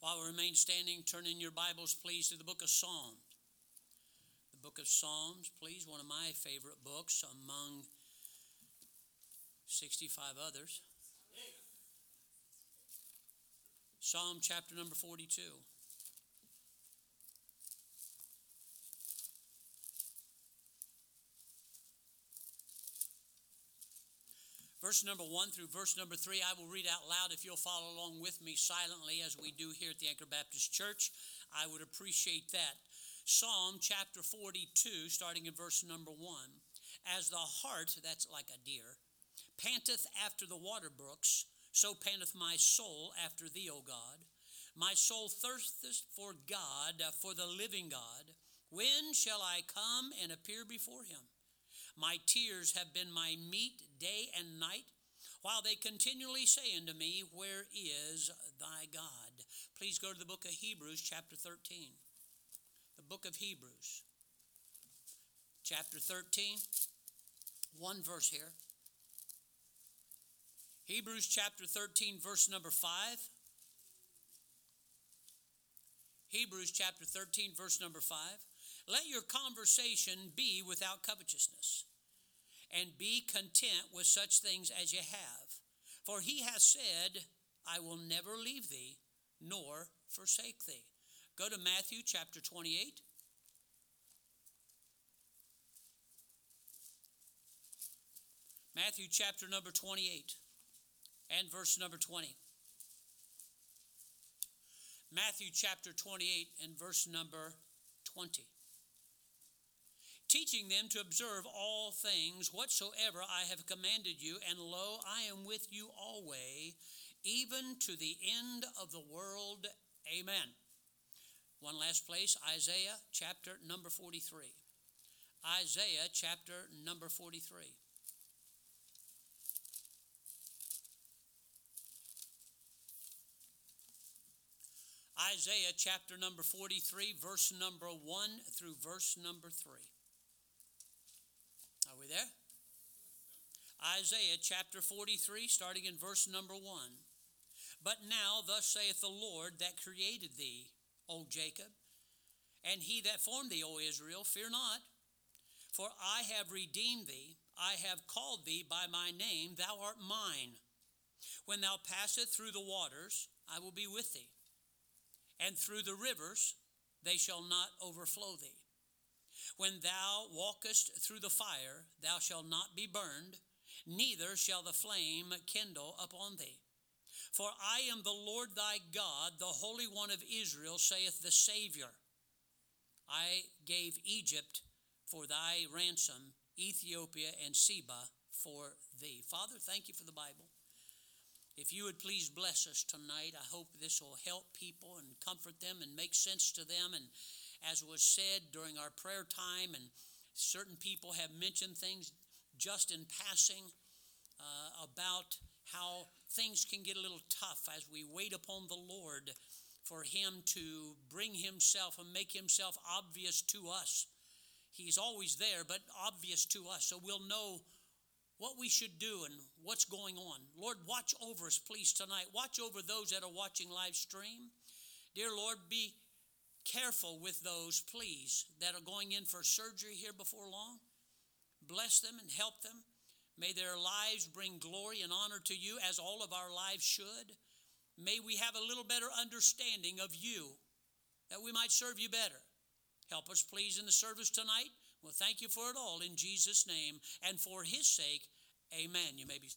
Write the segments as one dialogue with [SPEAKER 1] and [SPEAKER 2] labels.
[SPEAKER 1] While we remain standing, turn in your Bibles, please, to the book of Psalms. The book of Psalms, please, one of my favorite books among 65 others. Psalm chapter number 42. Verse number one through verse number three, I will read out loud if you'll follow along with me silently as we do here at the Anchor Baptist Church. I would appreciate that. Psalm chapter 42, starting in verse number one. As the hart, that's like a deer, panteth after the water brooks, so panteth my soul after thee, O God. My soul thirsteth for God, for the living God. When shall I come and appear before him? My tears have been my meat day and night, while they continually say unto me, Where is thy God? Please go to the book of Hebrews, chapter 13. The book of Hebrews, chapter 13, one verse here. Hebrews chapter 13, verse number 5. Hebrews chapter 13, verse number 5. Let your conversation be without covetousness, and be content with such things as you have. For he has said, I will never leave thee, nor forsake thee. Go to Matthew chapter 28. Matthew chapter number 28 and verse number 20. Matthew chapter 28 and verse number 20 teaching them to observe all things whatsoever I have commanded you, and lo, I am with you always, even to the end of the world. Amen. One last place, Isaiah chapter number 43. Isaiah chapter number 43. Isaiah chapter number 43, verse number 1 through verse number 3. There? Isaiah chapter 43, starting in verse number 1. But now, thus saith the Lord that created thee, O Jacob, and he that formed thee, O Israel, fear not, for I have redeemed thee, I have called thee by my name, thou art mine. When thou passest through the waters, I will be with thee, and through the rivers, they shall not overflow thee. When thou walkest through the fire, thou shalt not be burned, neither shall the flame kindle upon thee. For I am the Lord thy God, the Holy One of Israel, saith the Savior. I gave Egypt for thy ransom, Ethiopia and Seba for thee. Father, thank you for the Bible. If you would please bless us tonight, I hope this will help people and comfort them and make sense to them and as was said during our prayer time, and certain people have mentioned things just in passing uh, about how things can get a little tough as we wait upon the Lord for Him to bring Himself and make Himself obvious to us. He's always there, but obvious to us, so we'll know what we should do and what's going on. Lord, watch over us, please, tonight. Watch over those that are watching live stream. Dear Lord, be careful with those, please, that are going in for surgery here before long. Bless them and help them. May their lives bring glory and honor to you, as all of our lives should. May we have a little better understanding of you, that we might serve you better. Help us, please, in the service tonight. Well, thank you for it all in Jesus' name and for his sake. Amen. You may be.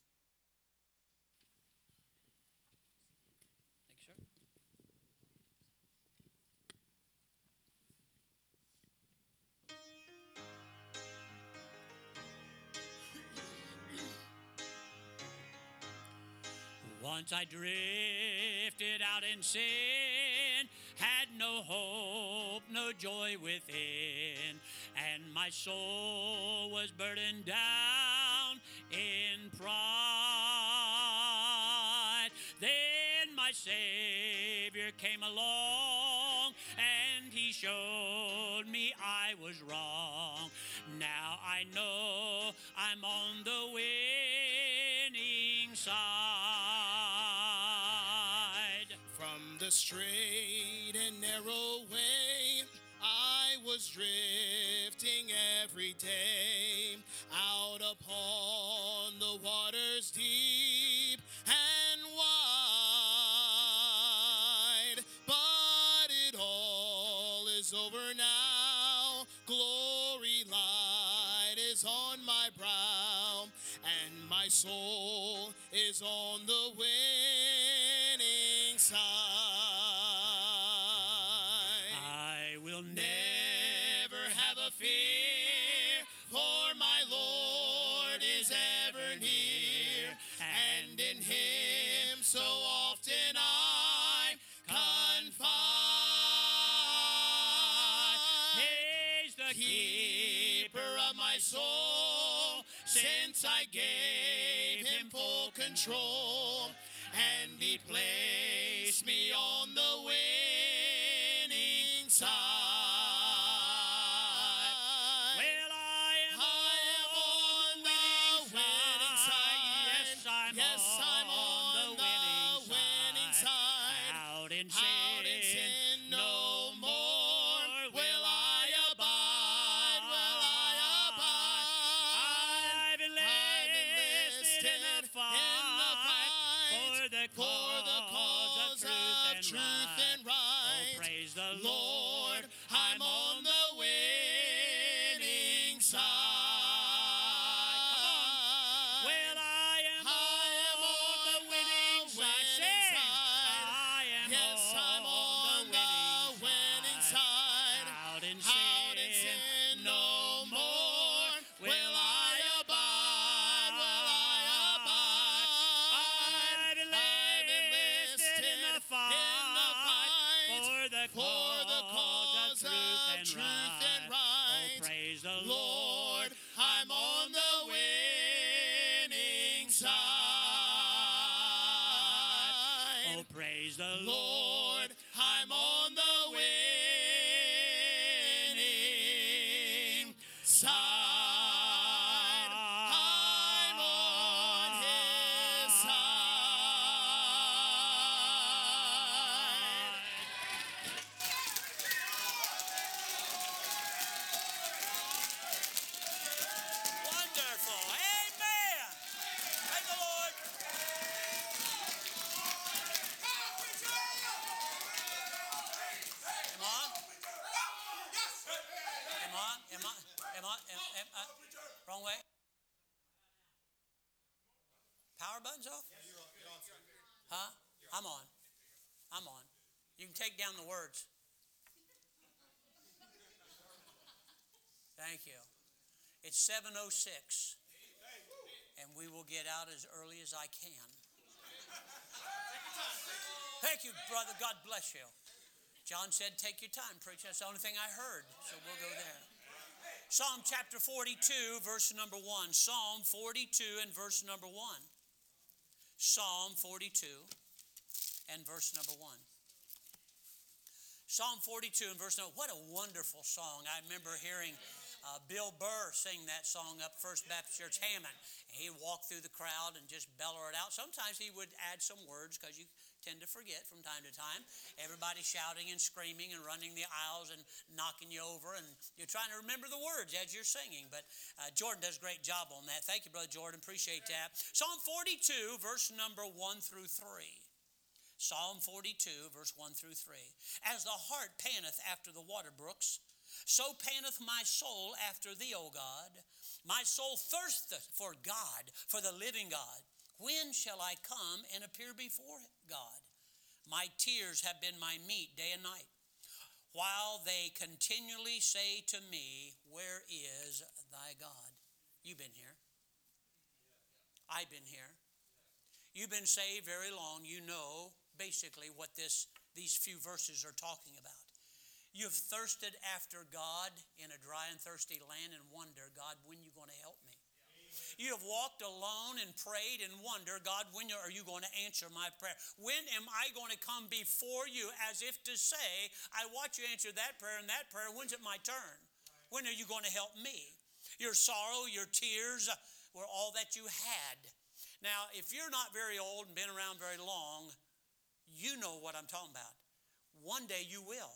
[SPEAKER 1] Once I drifted out in sin, had no hope, no joy within, and my soul was burdened down in pride. Then my Savior came along and he showed me I was wrong. Now I know I'm on the winning side.
[SPEAKER 2] the straight and narrow way. I was drifting every day out upon the waters deep soul is on the winning side.
[SPEAKER 1] I will
[SPEAKER 2] Never have a fear, for my Lord is ever near, and in Him so often I confide.
[SPEAKER 1] He's the
[SPEAKER 2] Keeper of my soul, since I gave control, and He placed me on the winning
[SPEAKER 1] down the words. Thank you. It's 706 and we will get out as early as I can. Thank you, brother. God bless you. John said, Take your time, preacher. That's the only thing I heard. So we'll go there. Psalm chapter 42, verse number 1. Psalm 42 and verse number 1. Psalm 42 and verse number 1. Psalm 42 and verse number What a wonderful song. I remember hearing uh, Bill Burr sing that song up First Baptist Church Hammond. And he'd walk through the crowd and just bellow it out. Sometimes he would add some words because you tend to forget from time to time. Everybody shouting and screaming and running the aisles and knocking you over, and you're trying to remember the words as you're singing. But uh, Jordan does a great job on that. Thank you, Brother Jordan. Appreciate that. Psalm 42, verse number 1 through 3. Psalm 42, verse 1 through 3. As the hart panteth after the water brooks, so panteth my soul after thee, O God. My soul thirsteth for God, for the living God. When shall I come and appear before God? My tears have been my meat day and night, while they continually say to me, Where is thy God? You've been here. I've been here. You've been saved very long. You know basically what this these few verses are talking about. You've thirsted after God in a dry and thirsty land and wonder, God, when are you going to help me? You have walked alone and prayed and wonder, God, when are you going to answer my prayer? When am I going to come before you as if to say, I watch you answer that prayer and that prayer. When's it my turn? When are you going to help me? Your sorrow, your tears were all that you had. Now, if you're not very old and been around very long, You know what I'm talking about. One day you will.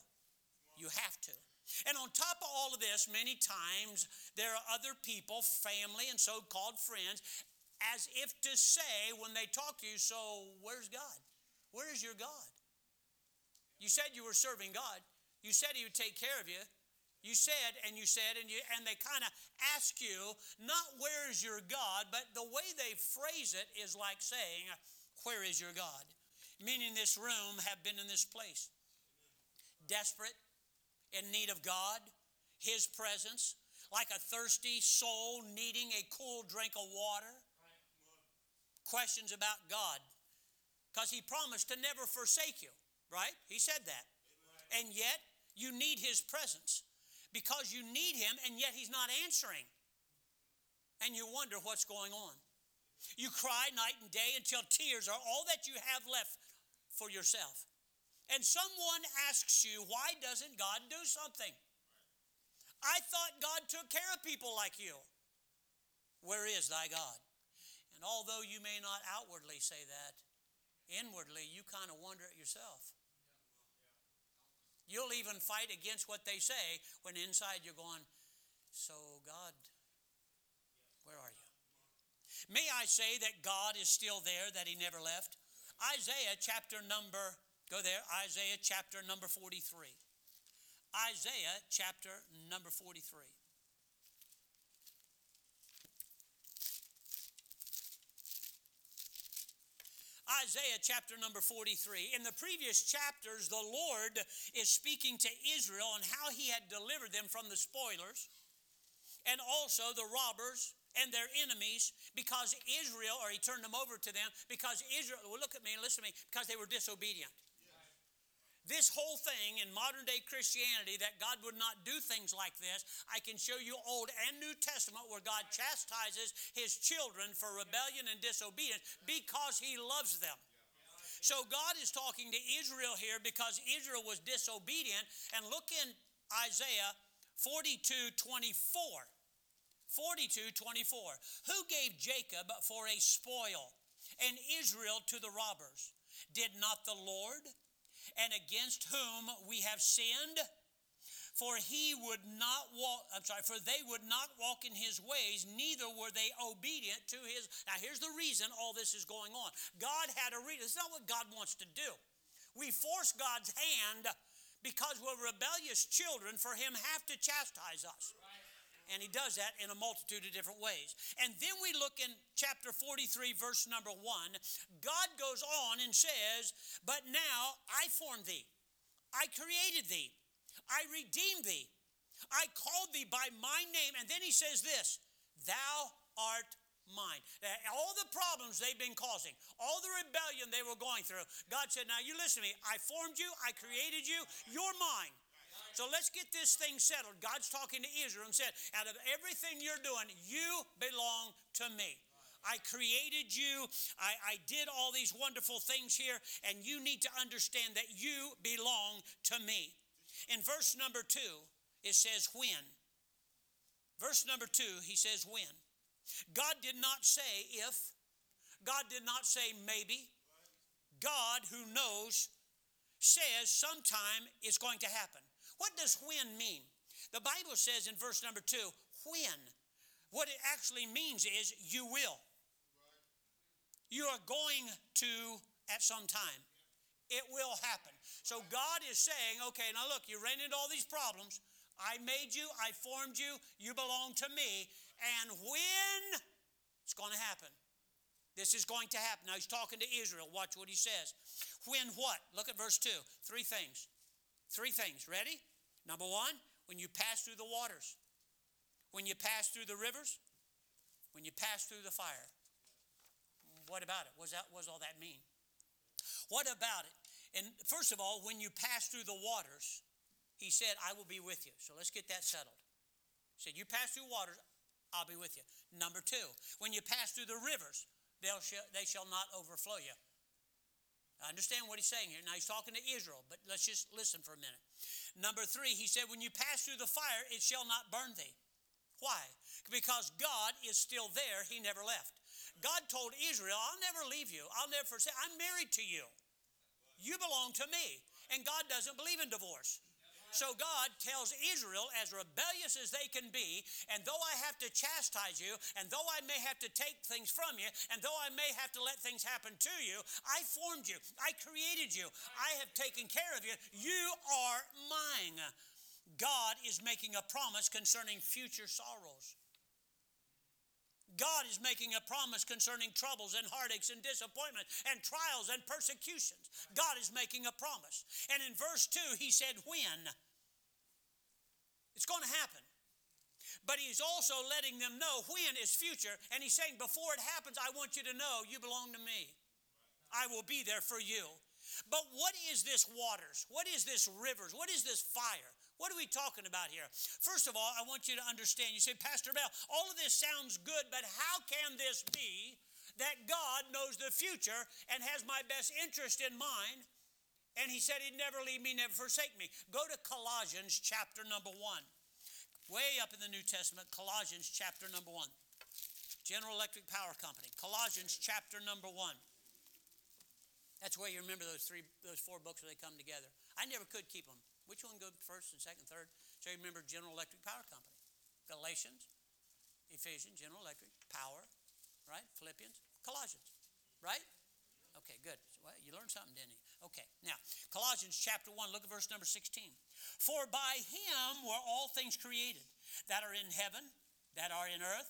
[SPEAKER 1] You have to. And on top of all of this, many times there are other people, family, and so called friends, as if to say when they talk to you, So, where's God? Where is your God? You said you were serving God. You said He would take care of you. You said and you said and you and they kind of ask you not where is your God, but the way they phrase it is like saying, "Where is your God?" Meaning this room have been in this place, desperate, in need of God, His presence, like a thirsty soul needing a cool drink of water. Questions about God, because He promised to never forsake you, right? He said that, and yet you need His presence because you need Him, and yet He's not answering. And you wonder what's going on. You cry night and day until tears are all that you have left for yourself. And someone asks you, why doesn't God do something? I thought God took care of people like you. Where is thy God? And although you may not outwardly say that, inwardly you kind of wonder at yourself. You'll even fight against what they say when inside you're going, So, God, where are you? May I say that God is still there, that He never left? Isaiah chapter number, go there, Isaiah chapter number 43. Isaiah chapter number 43. Isaiah chapter number 43. In the previous chapters, the Lord is speaking to Israel on how he had delivered them from the spoilers and also the robbers and their enemies because Israel, or he turned them over to them because Israel, well, look at me and listen to me, because they were disobedient this whole thing in modern day Christianity that God would not do things like this, I can show you Old and New Testament where God chastises his children for rebellion and disobedience because he loves them. So God is talking to Israel here because Israel was disobedient. And look in Isaiah 42 24. 42 24. Who gave Jacob for a spoil and Israel to the robbers? Did not the Lord? and against whom we have sinned. For he would not walk, I'm sorry, for they would not walk in his ways, neither were they obedient to his. Now, here's the reason all this is going on. God had a reason. It's not what God wants to do. We force God's hand because we're rebellious children for him have to chastise us. And he does that in a multitude of different ways. And then we look in chapter 43, verse number 1. God goes on and says, But now I formed thee, I created thee, I redeemed thee, I called thee by my name. And then he says this Thou art mine. All the problems they've been causing, all the rebellion they were going through, God said, Now you listen to me. I formed you, I created you, you're mine. So let's get this thing settled. God's talking to Israel and said, Out of everything you're doing, you belong to me. I created you. I, I, did all these wonderful things here, and you need to understand that you belong to me. In verse number two, it says, When. Verse number two, he says, When. God did not say if, God did not say maybe. God, who knows, says sometime it's going to happen. What does when mean? The Bible says in verse number two, when. What it actually means is you will. You are going to at some time. It will happen. So God is saying, okay, now look, you ran into all these problems. I made you, I formed you, you belong to me. And when it's going to happen, this is going to happen. Now he's talking to Israel. Watch what he says. When what? Look at verse 2. Three things. Three things. Ready? Number one, when you pass through the waters, when you pass through the rivers, when you pass through the fire. What about it? What does, all that mean? What about it? And first of all, when you pass through the waters, he said, I will be with you. So let's get that settled. He said, You pass through waters, I'll be with you. Number two, when you pass through the rivers, they'll sh- they shall not overflow you. Understand what he's saying here. Now he's talking to Israel, but let's just listen for a minute. Number three, he said, When you pass through the fire, it shall not burn thee. Why? Because God is still there, he never left. God told Israel, I'll never leave you, I'll never forsake. I'm married to you. You belong to me. And God doesn't believe in divorce. So God tells Israel, as rebellious as they can be, and though I have to chastise you, and though I may have to take things from you, and though I may have to let things happen to you, I formed you, I created you, I have taken care of you. You are mine. God is making a promise concerning future sorrows. God is making a promise concerning troubles and heartaches and disappointment and trials and persecutions. God is making a promise. And in verse 2, he said, When? It's going to happen. But he's also letting them know when is future. And he's saying, Before it happens, I want you to know you belong to me. I will be there for you. But what is this waters? What is this rivers? What is this fire? What are we talking about here? First of all, I want you to understand. You say, Pastor Bell, all of this sounds good, but how can this be that God knows the future and has my best interest in mind? And he said he'd never leave me, never forsake me. Go to Colossians chapter number one. Way up in the New Testament, Colossians chapter number one. General Electric Power Company, Colossians chapter number one. That's where you remember those three, those four books where they come together. I never could keep them. Which one go first and second, third? So you remember General Electric Power Company. Galatians, Ephesians, General Electric, Power, right? Philippians, Colossians, right? Okay, good. Well, you learned something, didn't you? Okay, now, Colossians chapter 1, look at verse number 16. For by him were all things created that are in heaven, that are in earth,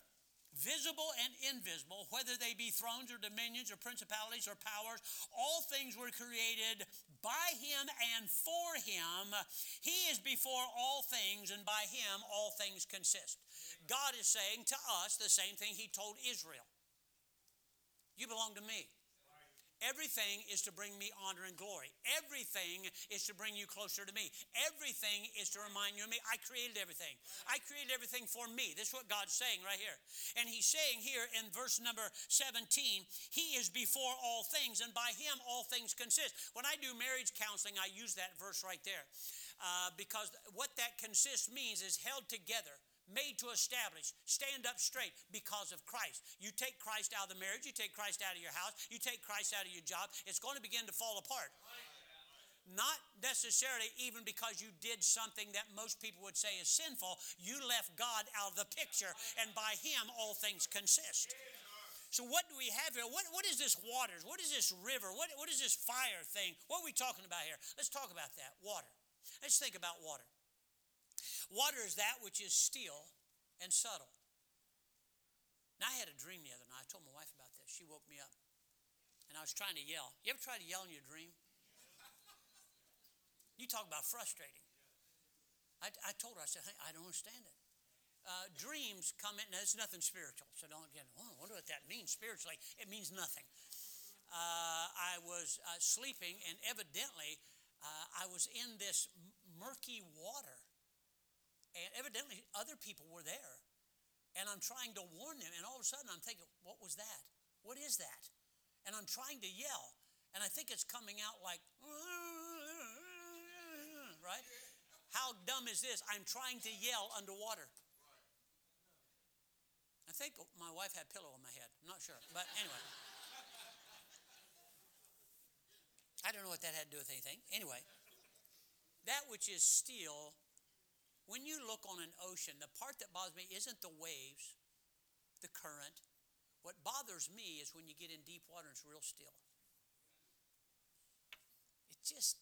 [SPEAKER 1] visible and invisible, whether they be thrones or dominions or principalities or powers, all things were created by him and for him. He is before all things, and by him all things consist. God is saying to us the same thing he told Israel You belong to me. Everything is to bring me honor and glory. Everything is to bring you closer to me. Everything is to remind you of me. I created everything. I created everything for me. This is what God's saying right here. And He's saying here in verse number 17, He is before all things, and by Him all things consist. When I do marriage counseling, I use that verse right there. Uh, because what that consists means is held together made to establish, stand up straight because of Christ. You take Christ out of the marriage, you take Christ out of your house, you take Christ out of your job, it's going to begin to fall apart. Not necessarily even because you did something that most people would say is sinful. You left God out of the picture, and by Him all things consist. So, what do we have here? What, what is this waters? What is this river? What, what is this fire thing? What are we talking about here? Let's talk about that. Water. Let's think about water. Water is that which is still and subtle. Now, I had a dream the other night. I told my wife about this. She woke me up. And I was trying to yell. You ever try to yell in your dream? You talk about frustrating. I, I told her, I said, hey, I don't understand it. Uh, dreams come in, now it's nothing spiritual, so don't get, oh, I wonder what that means spiritually. It means nothing. Uh, I was uh, sleeping, and evidently, uh, I was in this murky water and evidently, other people were there. And I'm trying to warn them. And all of a sudden, I'm thinking, what was that? What is that? And I'm trying to yell. And I think it's coming out like, right? How dumb is this? I'm trying to yell underwater. I think my wife had pillow on my head. I'm not sure. But anyway. I don't know what that had to do with anything. Anyway, that which is still when you look on an ocean, the part that bothers me isn't the waves, the current. What bothers me is when you get in deep water and it's real still. It's just,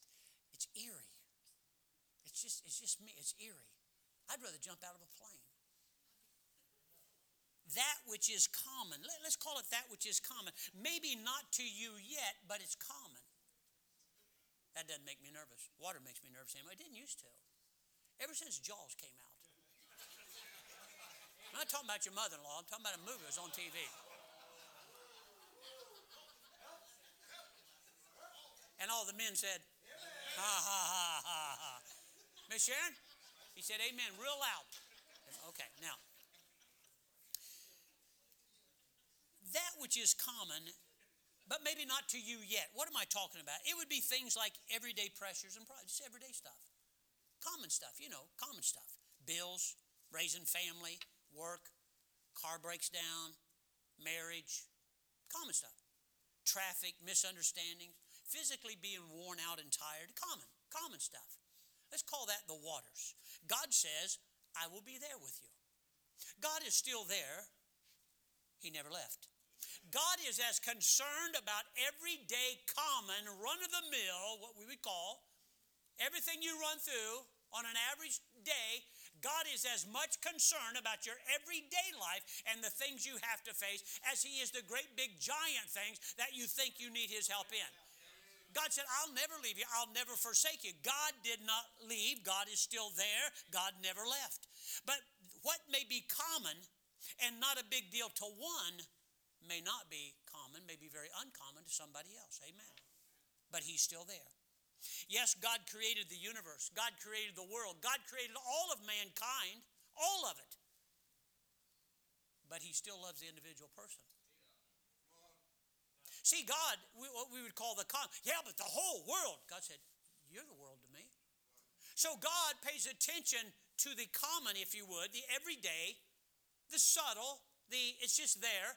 [SPEAKER 1] it's eerie. It's just, it's just me. It's eerie. I'd rather jump out of a plane. That which is common, let's call it that which is common. Maybe not to you yet, but it's common. That doesn't make me nervous. Water makes me nervous anyway. It didn't used to. Ever since Jaws came out. I'm not talking about your mother in law, I'm talking about a movie that was on TV. And all the men said, ha ha ha ha ha. Miss Sharon? He said, Amen, real loud. Okay, now. That which is common, but maybe not to you yet. What am I talking about? It would be things like everyday pressures and just everyday stuff. Common stuff, you know, common stuff. Bills, raising family, work, car breaks down, marriage, common stuff. Traffic, misunderstandings, physically being worn out and tired, common, common stuff. Let's call that the waters. God says, I will be there with you. God is still there. He never left. God is as concerned about everyday, common, run of the mill, what we would call, everything you run through on an average day. God is as much concerned about your everyday life and the things you have to face as He is the great big giant things that you think you need His help in. God said, I'll never leave you. I'll never forsake you. God did not leave. God is still there. God never left. But what may be common and not a big deal to one may not be common, may be very uncommon to somebody else. Amen. But He's still there. Yes, God created the universe, God created the world, God created all of mankind, all of it. But He still loves the individual person. See, God, what we would call the con, yeah, but the whole world. God said, You're the world to me. So God pays attention to the common, if you would, the everyday, the subtle, the it's just there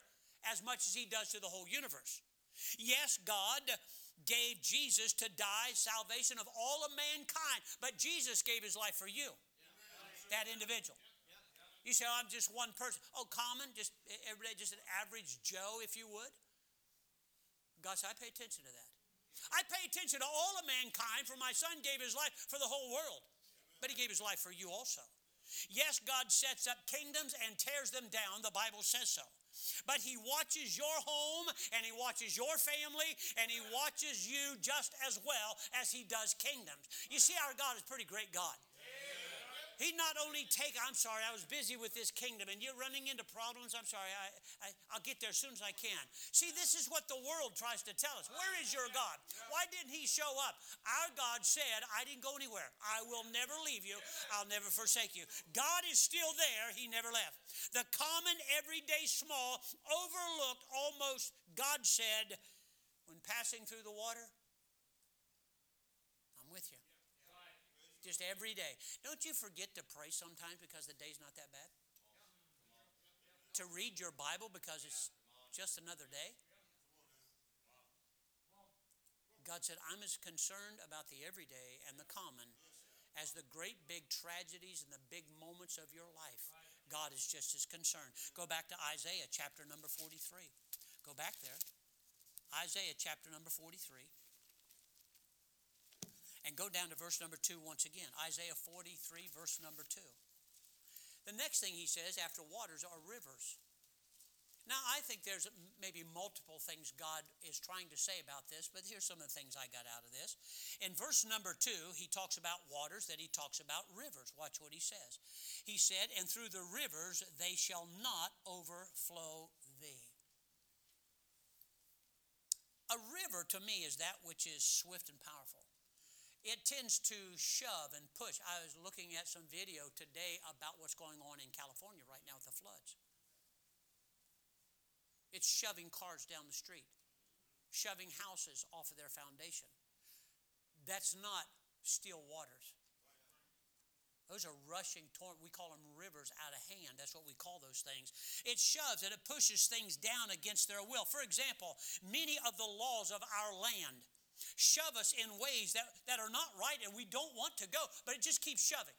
[SPEAKER 1] as much as He does to the whole universe. Yes, God gave Jesus to die salvation of all of mankind, but Jesus gave His life for you, that individual. You say, oh, I'm just one person. Oh, common, just every day, just an average Joe, if you would. God said, I pay attention to that. I pay attention to all of mankind, for my son gave his life for the whole world, but he gave his life for you also. Yes, God sets up kingdoms and tears them down. The Bible says so. But he watches your home and he watches your family and he watches you just as well as he does kingdoms. You see, our God is pretty great God. He not only take, I'm sorry, I was busy with this kingdom and you're running into problems. I'm sorry, I, I, I'll get there as soon as I can. See, this is what the world tries to tell us. Where is your God? Why didn't he show up? Our God said, I didn't go anywhere. I will never leave you. I'll never forsake you. God is still there. He never left. The common, everyday, small, overlooked, almost, God said, when passing through the water, I'm with you just every day. Don't you forget to pray sometimes because the day's not that bad? To read your Bible because it's just another day? God said, I'm as concerned about the everyday and the common as the great big tragedies and the big moments of your life. God is just as concerned. Go back to Isaiah chapter number 43. Go back there. Isaiah chapter number 43. And go down to verse number two once again Isaiah 43, verse number two. The next thing he says after waters are rivers. Now, I think there's maybe multiple things God is trying to say about this, but here's some of the things I got out of this. In verse number two, he talks about waters, then he talks about rivers. Watch what he says. He said, And through the rivers they shall not overflow thee. A river to me is that which is swift and powerful it tends to shove and push. I was looking at some video today about what's going on in California right now with the floods. It's shoving cars down the street, shoving houses off of their foundation. That's not still waters. Those are rushing torrent. We call them rivers out of hand. That's what we call those things. It shoves and it pushes things down against their will. For example, many of the laws of our land shove us in ways that, that are not right and we don't want to go, but it just keeps shoving.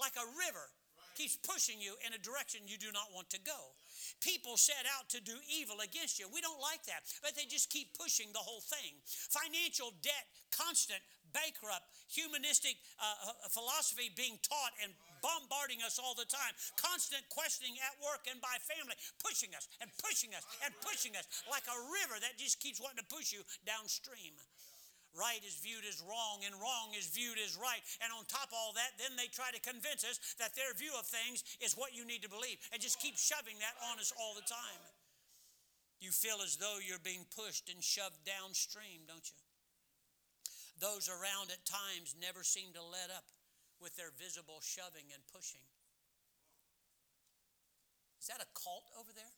[SPEAKER 1] Like a river keeps pushing you in a direction you do not want to go. People set out to do evil against you. We don't like that, but they just keep pushing the whole thing. Financial debt, constant, bankrupt, humanistic uh, uh philosophy being taught and bombarding us all the time, constant questioning at work and by family, pushing us and pushing us and pushing us like a river that just keeps wanting to push you downstream right is viewed as wrong and wrong is viewed as right. And on top of all that, then they try to convince us that their view of things is what you need to believe and just keep shoving that on us all the time. You feel as though you're being pushed and shoved downstream, don't you? Those around at times never seem to let up with their visible shoving and pushing. Is that a cult over there?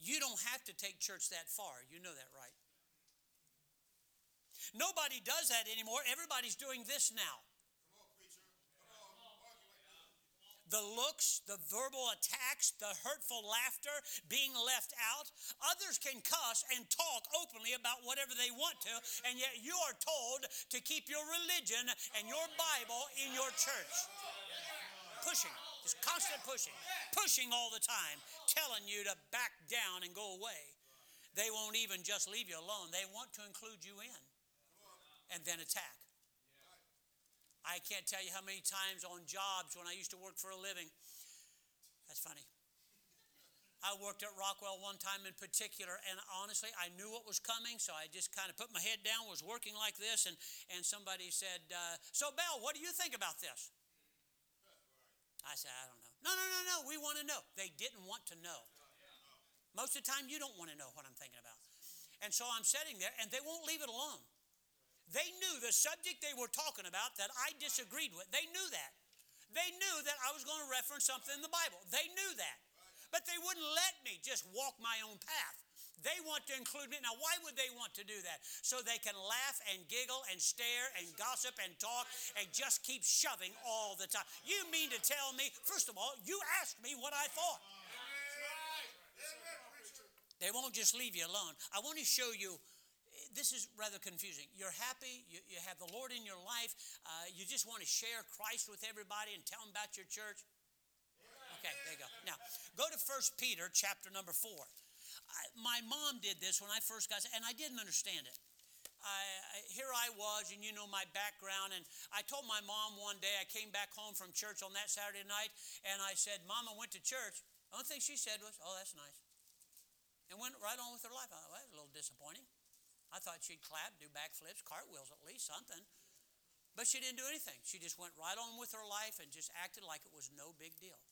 [SPEAKER 1] You don't have to take church that far. You know that, right? Nobody does that anymore. Everybody's doing this now. the looks, the verbal attacks, the hurtful laughter, being left out. Others can cuss and talk openly about whatever they want to, and yet you are told to keep your religion and your Bible in your church. Pushing, just constant pushing, pushing all the time, telling you to back down and go away. They won't even just leave you alone, they want to include you in and then attack. I can't tell you how many times on jobs when I used to work for a living. That's funny. I worked at Rockwell one time in particular, and honestly, I knew what was coming, so I just kind of put my head down, was working like this, and, and somebody said, uh, So, Bell, what do you think about this? I said, I don't know. No, no, no, no, we want to know. They didn't want to know. Most of the time, you don't want to know what I'm thinking about. And so I'm sitting there, and they won't leave it alone. They knew the subject they were talking about that I disagreed with. They knew that. They knew that I was going to reference something in the Bible. They knew that. But they wouldn't let me just walk my own path. They want to include me. Now, why would they want to do that? So they can laugh and giggle and stare and gossip and talk and just keep shoving all the time. You mean to tell me, first of all, you asked me what I thought. They won't just leave you alone. I want to show you this is rather confusing. You're happy, you, you have the Lord in your life, uh, you just want to share Christ with everybody and tell them about your church. Okay, there you go. Now, go to First Peter chapter number 4. I, my mom did this when I first got, and I didn't understand it. I, I, here I was, and you know my background. And I told my mom one day, I came back home from church on that Saturday night, and I said, Mom, I went to church. The only thing she said was, Oh, that's nice. And went right on with her life. I thought, well, that's a little disappointing. I thought she'd clap, do backflips, cartwheels at least, something. But she didn't do anything. She just went right on with her life and just acted like it was no big deal.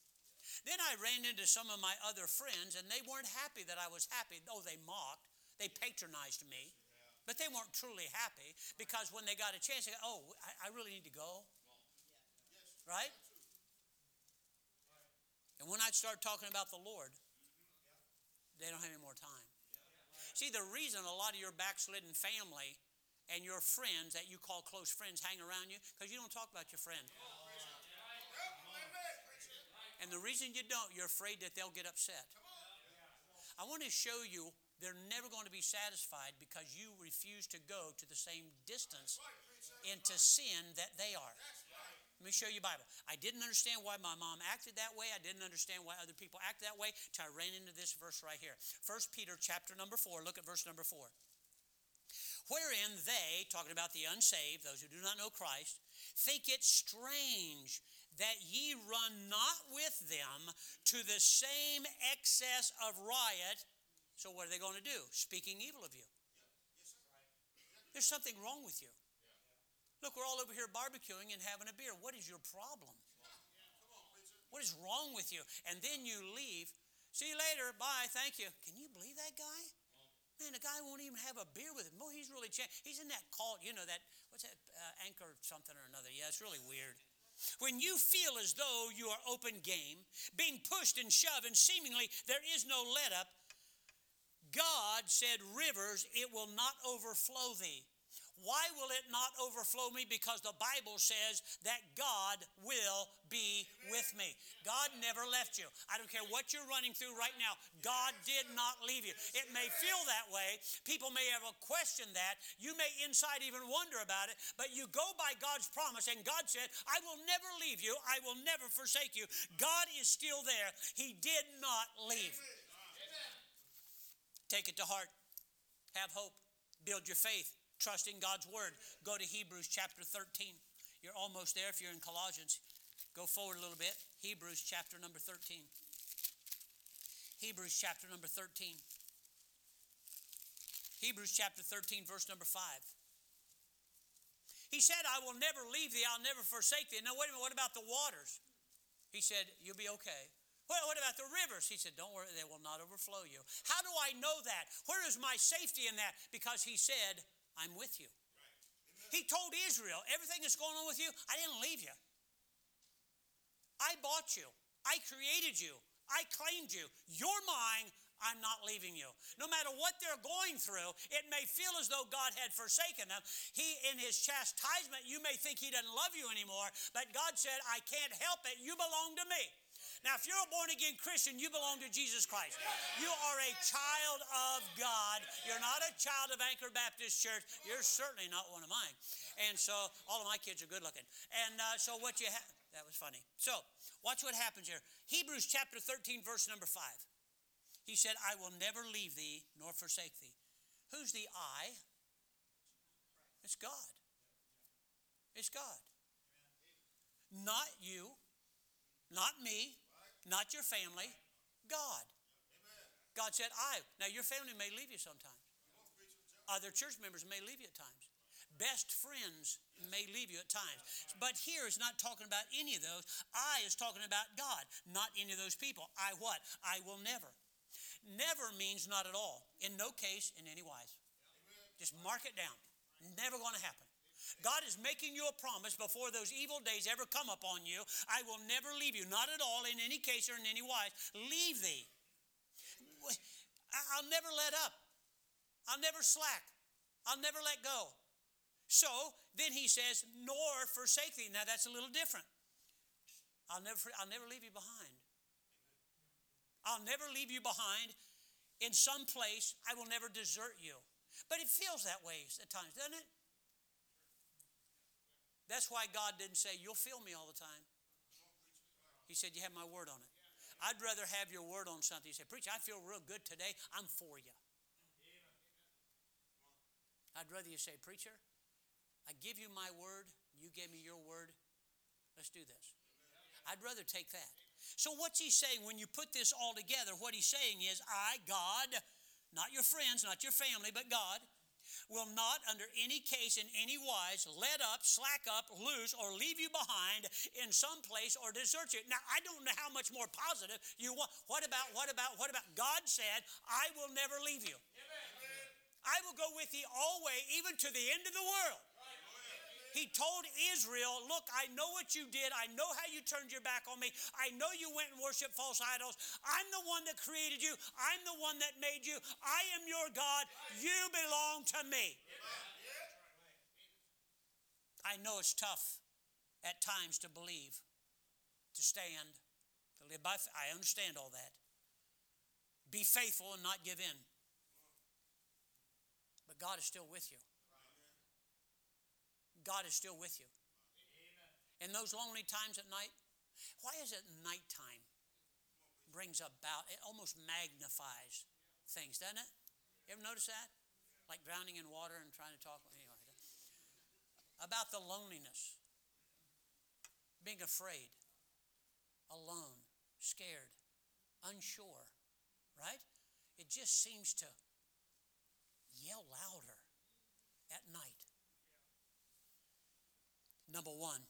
[SPEAKER 1] Then I ran into some of my other friends, and they weren't happy that I was happy. Oh, they mocked, they patronized me, but they weren't truly happy because when they got a chance, they go, Oh, I, I really need to go. Right? And when I'd start talking about the Lord, they don't have any more time. See, the reason a lot of your backslidden family and your friends that you call close friends hang around you, because you don't talk about your friend. And the reason you don't, you're afraid that they'll get upset. I want to show you they're never going to be satisfied because you refuse to go to the same distance into sin that they are. Let me show you Bible. I didn't understand why my mom acted that way. I didn't understand why other people act that way till I ran into this verse right here. First Peter chapter number four. Look at verse number four. Wherein they, talking about the unsaved, those who do not know Christ, think it strange that ye run not with them to the same excess of riot. So what are they going to do? Speaking evil of you. There's something wrong with you. Look, we're all over here barbecuing and having a beer. What is your problem? What is wrong with you? And then you leave. See you later. Bye. Thank you. Can you believe that guy? Man, the guy won't even have a beer with him. Boy, he's really changed. He's in that cult, you know, that, what's that, uh, anchor something or another. Yeah, it's really weird. When you feel as though you are open game, being pushed and shoved, and seemingly there is no let up, God said, Rivers, it will not overflow thee. Why will it not overflow me? Because the Bible says that God will be with me. God never left you. I don't care what you're running through right now. God did not leave you. It may feel that way. People may ever question that. You may inside even wonder about it, but you go by God's promise, and God said, I will never leave you. I will never forsake you. God is still there. He did not leave. Take it to heart. Have hope. Build your faith trusting God's word. Go to Hebrews chapter 13. You're almost there if you're in Colossians. Go forward a little bit. Hebrews chapter number 13. Hebrews chapter number 13. Hebrews chapter 13, verse number 5. He said, I will never leave thee, I'll never forsake thee. Now, wait a minute, what about the waters? He said, You'll be okay. Well, what about the rivers? He said, Don't worry, they will not overflow you. How do I know that? Where is my safety in that? Because he said, I'm with you. He told Israel, everything that's going on with you, I didn't leave you. I bought you. I created you. I claimed you. You're mine. I'm not leaving you. No matter what they're going through, it may feel as though God had forsaken them. He, in his chastisement, you may think he doesn't love you anymore, but God said, I can't help it. You belong to me. Now, if you're a born again Christian, you belong to Jesus Christ. You are a child of God. You're not a child of Anchor Baptist Church. You're certainly not one of mine. And so, all of my kids are good looking. And uh, so, what you have, that was funny. So, watch what happens here. Hebrews chapter 13, verse number 5. He said, I will never leave thee nor forsake thee. Who's the I? It's God. It's God. Not you, not me, not your family, God. God said, I. Now, your family may leave you sometimes. Other church members may leave you at times. Best friends may leave you at times. But here is not talking about any of those. I is talking about God, not any of those people. I what? I will never. Never means not at all. In no case, in any wise. Just mark it down. Never going to happen. God is making you a promise before those evil days ever come upon you. I will never leave you, not at all, in any case or in any wise. Leave thee. I'll never let up. I'll never slack. I'll never let go. So then he says, nor forsake thee. Now that's a little different. I'll never, I'll never leave you behind. I'll never leave you behind in some place. I will never desert you. But it feels that way at times, doesn't it? That's why God didn't say, You'll feel me all the time. He said, You have my word on it. I'd rather have your word on something. He said, Preacher, I feel real good today. I'm for you. I'd rather you say, Preacher, I give you my word. You gave me your word. Let's do this. I'd rather take that. So, what's he saying when you put this all together? What he's saying is, I, God, not your friends, not your family, but God, will not, under any case, in any wise, let up, slack up, lose, or leave you behind in some place or desert you. Now, I don't know how much more positive you want. What about, what about, what about? God said, I will never leave you. I will go with you always, even to the end of the world. He told Israel, Look, I know what you did. I know how you turned your back on me. I know you went and worshiped false idols. I'm the one that created you. I'm the one that made you. I am your God. You belong to me. I know it's tough at times to believe, to stand, to live by faith. I understand all that. Be faithful and not give in. But God is still with you. God is still with you. In those lonely times at night, why is it nighttime brings about, it almost magnifies things, doesn't it? You ever notice that? Like drowning in water and trying to talk. Anyway, about the loneliness, being afraid, alone, scared, unsure, right? It just seems to yell louder at night. Number one,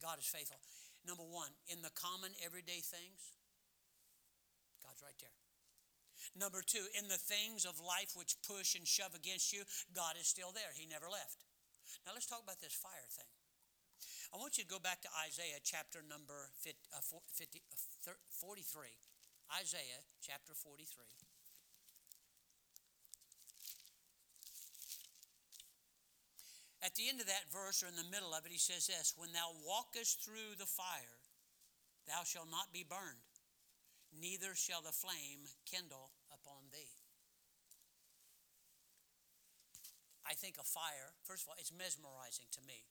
[SPEAKER 1] God is faithful. Number one, in the common everyday things, God's right there. Number two, in the things of life which push and shove against you, God is still there. He never left. Now let's talk about this fire thing. I want you to go back to Isaiah chapter number 50, uh, 50, uh, 43. Isaiah chapter 43. At the end of that verse, or in the middle of it, he says this When thou walkest through the fire, thou shalt not be burned, neither shall the flame kindle upon thee. I think a fire, first of all, it's mesmerizing to me.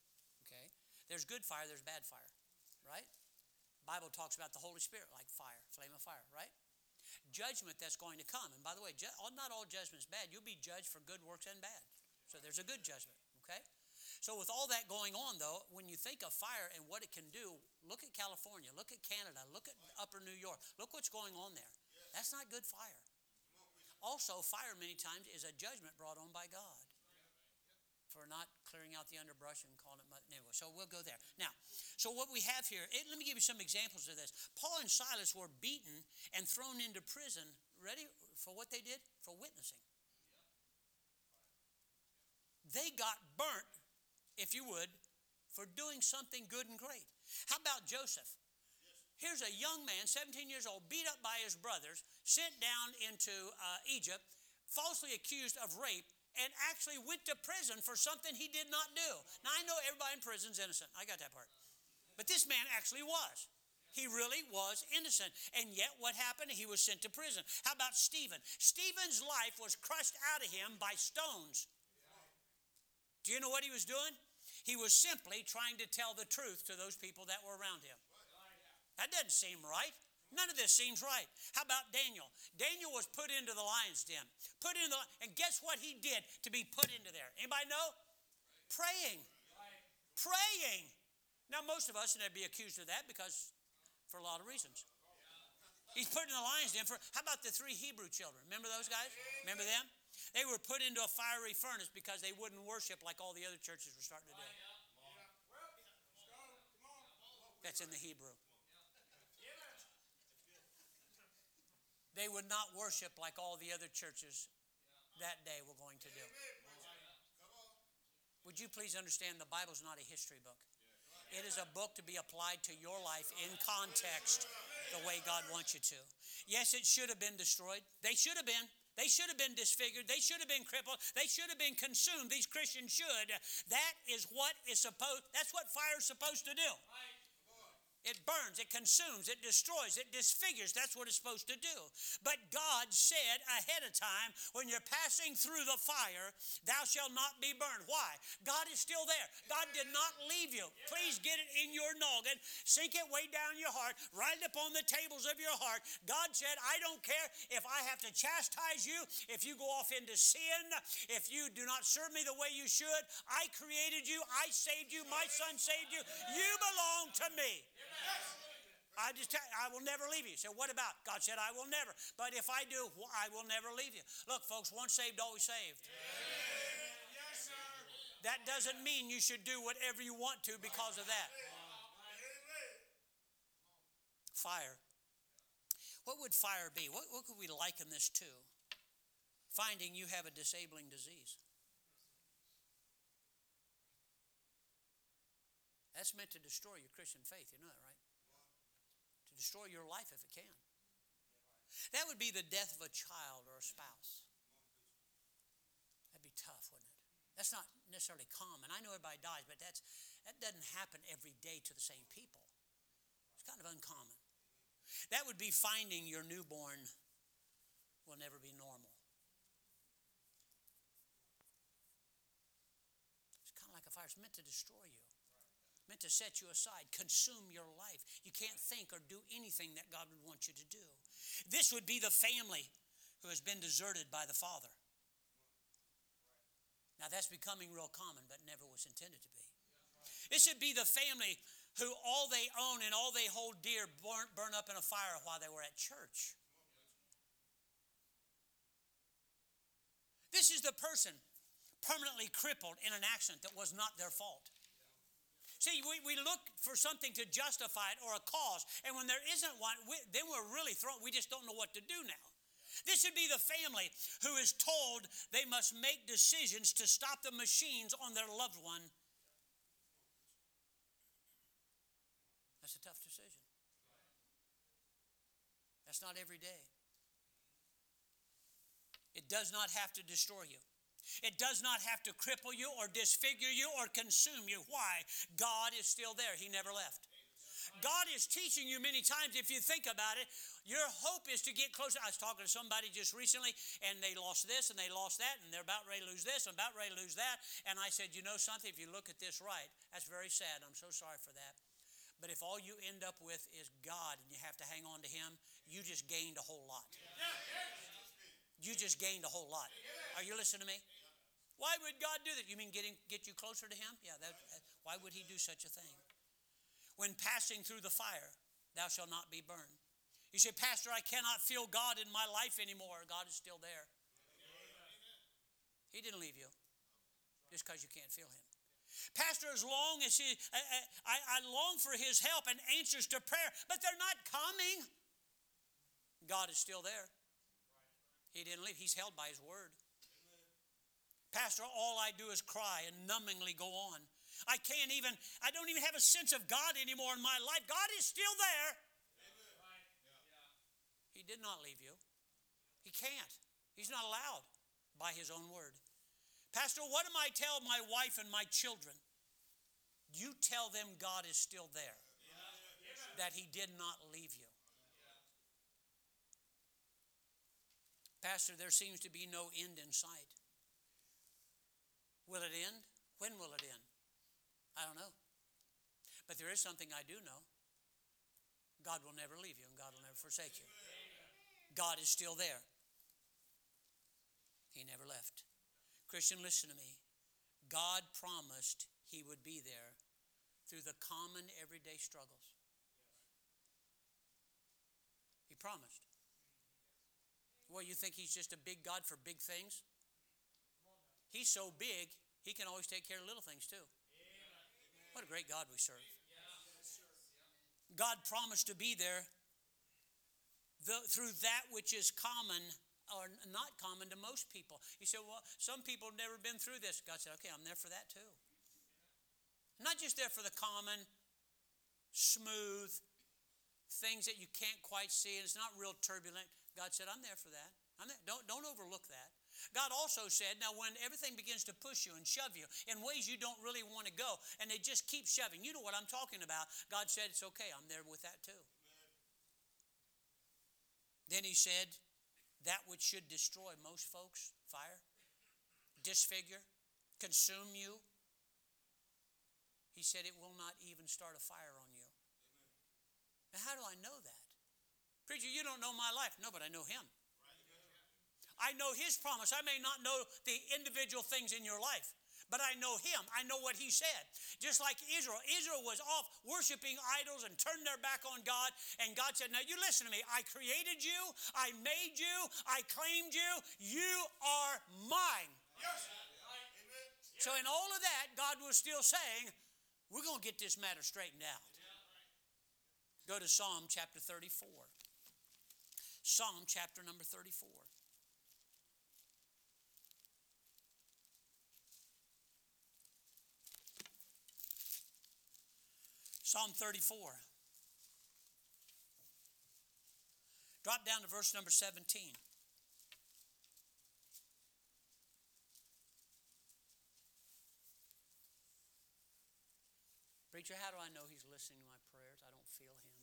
[SPEAKER 1] Okay? There's good fire, there's bad fire, right? Bible talks about the Holy Spirit like fire, flame of fire, right? Judgment that's going to come. And by the way, not all judgment is bad. You'll be judged for good works and bad. So there's a good judgment, okay? So, with all that going on, though, when you think of fire and what it can do, look at California, look at Canada, look at upper New York, look what's going on there. That's not good fire. Also, fire many times is a judgment brought on by God for not clearing out the underbrush and calling it anyway. So we'll go there. Now, so what we have here, it, let me give you some examples of this. Paul and Silas were beaten and thrown into prison. Ready for what they did? For witnessing. They got burnt if you would, for doing something good and great. How about Joseph? Here's a young man, 17 years old, beat up by his brothers, sent down into uh, Egypt, falsely accused of rape, and actually went to prison for something he did not do. Now, I know everybody in prison is innocent. I got that part. But this man actually was. He really was innocent. And yet, what happened? He was sent to prison. How about Stephen? Stephen's life was crushed out of him by stones. Do you know what he was doing? He was simply trying to tell the truth to those people that were around him. That doesn't seem right. None of this seems right. How about Daniel? Daniel was put into the lion's den. Put in the, and guess what he did to be put into there? Anybody know? Praying. Praying. Now most of us would be accused of that because for a lot of reasons. He's put in the lion's den for how about the three Hebrew children? Remember those guys? Remember them? They were put into a fiery furnace because they wouldn't worship like all the other churches were starting to do. That's in the Hebrew. they would not worship like all the other churches that day were going to do. Would you please understand the Bible is not a history book? It is a book to be applied to your life in context the way God wants you to. Yes, it should have been destroyed. They should have been. They should have been disfigured. They should have been crippled. They should have been consumed. These Christians should. That is what is supposed that's what fire is supposed to do. It burns, it consumes, it destroys, it disfigures. That's what it's supposed to do. But God said ahead of time, when you're passing through the fire, thou shalt not be burned. Why? God is still there. God did not leave you. Please get it in your noggin, sink it way down your heart, it upon the tables of your heart. God said, I don't care if I have to chastise you, if you go off into sin, if you do not serve me the way you should. I created you, I saved you, my son saved you. You belong to me. I just tell I will never leave you. So what about? God said, I will never. But if I do, I will never leave you. Look, folks, once saved, always saved. Yes, sir. That doesn't mean you should do whatever you want to because of that. Fire. What would fire be? What, what could we liken this to? Finding you have a disabling disease. That's meant to destroy your Christian faith. You know that, right? Destroy your life if it can. That would be the death of a child or a spouse. That'd be tough, wouldn't it? That's not necessarily common. I know everybody dies, but that's that doesn't happen every day to the same people. It's kind of uncommon. That would be finding your newborn will never be normal. It's kind of like a fire. It's meant to destroy you meant to set you aside, consume your life. You can't think or do anything that God would want you to do. This would be the family who has been deserted by the father. Now, that's becoming real common, but never was intended to be. This would be the family who all they own and all they hold dear burn, burn up in a fire while they were at church. This is the person permanently crippled in an accident that was not their fault. See, we, we look for something to justify it or a cause, and when there isn't one, we, then we're really thrown. We just don't know what to do now. This would be the family who is told they must make decisions to stop the machines on their loved one. That's a tough decision. That's not every day. It does not have to destroy you. It does not have to cripple you or disfigure you or consume you. Why? God is still there. He never left. God is teaching you many times, if you think about it, your hope is to get closer. I was talking to somebody just recently, and they lost this and they lost that, and they're about ready to lose this and about ready to lose that. And I said, You know something? If you look at this right, that's very sad. I'm so sorry for that. But if all you end up with is God and you have to hang on to Him, you just gained a whole lot. You just gained a whole lot. Are you listening to me? Why would God do that? You mean getting get you closer to Him? Yeah. That, why would He do such a thing? When passing through the fire, thou shalt not be burned. You say, Pastor, I cannot feel God in my life anymore. God is still there. He didn't leave you just because you can't feel Him. Pastor, as long as he, I, I, I long for His help and answers to prayer, but they're not coming. God is still there. He didn't leave. He's held by His word. Pastor, all I do is cry and numbingly go on. I can't even, I don't even have a sense of God anymore in my life. God is still there. He did not leave you. He can't. He's not allowed by his own word. Pastor, what am I tell my wife and my children? You tell them God is still there. That he did not leave you. Pastor, there seems to be no end in sight. Will it end? When will it end? I don't know. But there is something I do know God will never leave you and God will never forsake you. God is still there. He never left. Christian, listen to me. God promised He would be there through the common everyday struggles. He promised. Well, you think He's just a big God for big things? He's so big, He can always take care of little things too. What a great God we serve. God promised to be there the, through that which is common or not common to most people. You say, well, some people have never been through this. God said, okay, I'm there for that too. Not just there for the common, smooth things that you can't quite see and it's not real turbulent. God said, I'm there for that. I'm there. Don't, don't overlook that. God also said, now when everything begins to push you and shove you in ways you don't really want to go, and they just keep shoving, you know what I'm talking about. God said, it's okay, I'm there with that too. Then he said, that which should destroy most folks, fire, disfigure, consume you, he said it will not even start a fire on you. Now, how do I know that? Preacher, you don't know my life. No, but I know him. I know His promise. I may not know the individual things in your life, but I know Him. I know what He said. Just like Israel. Israel was off worshiping idols and turned their back on God, and God said, Now you listen to me. I created you, I made you, I claimed you. You are mine. Yes. So, in all of that, God was still saying, We're going to get this matter straightened out. Go to Psalm chapter 34. Psalm chapter number 34. Psalm 34. Drop down to verse number 17. Preacher, how do I know he's listening to my prayers? I don't feel him.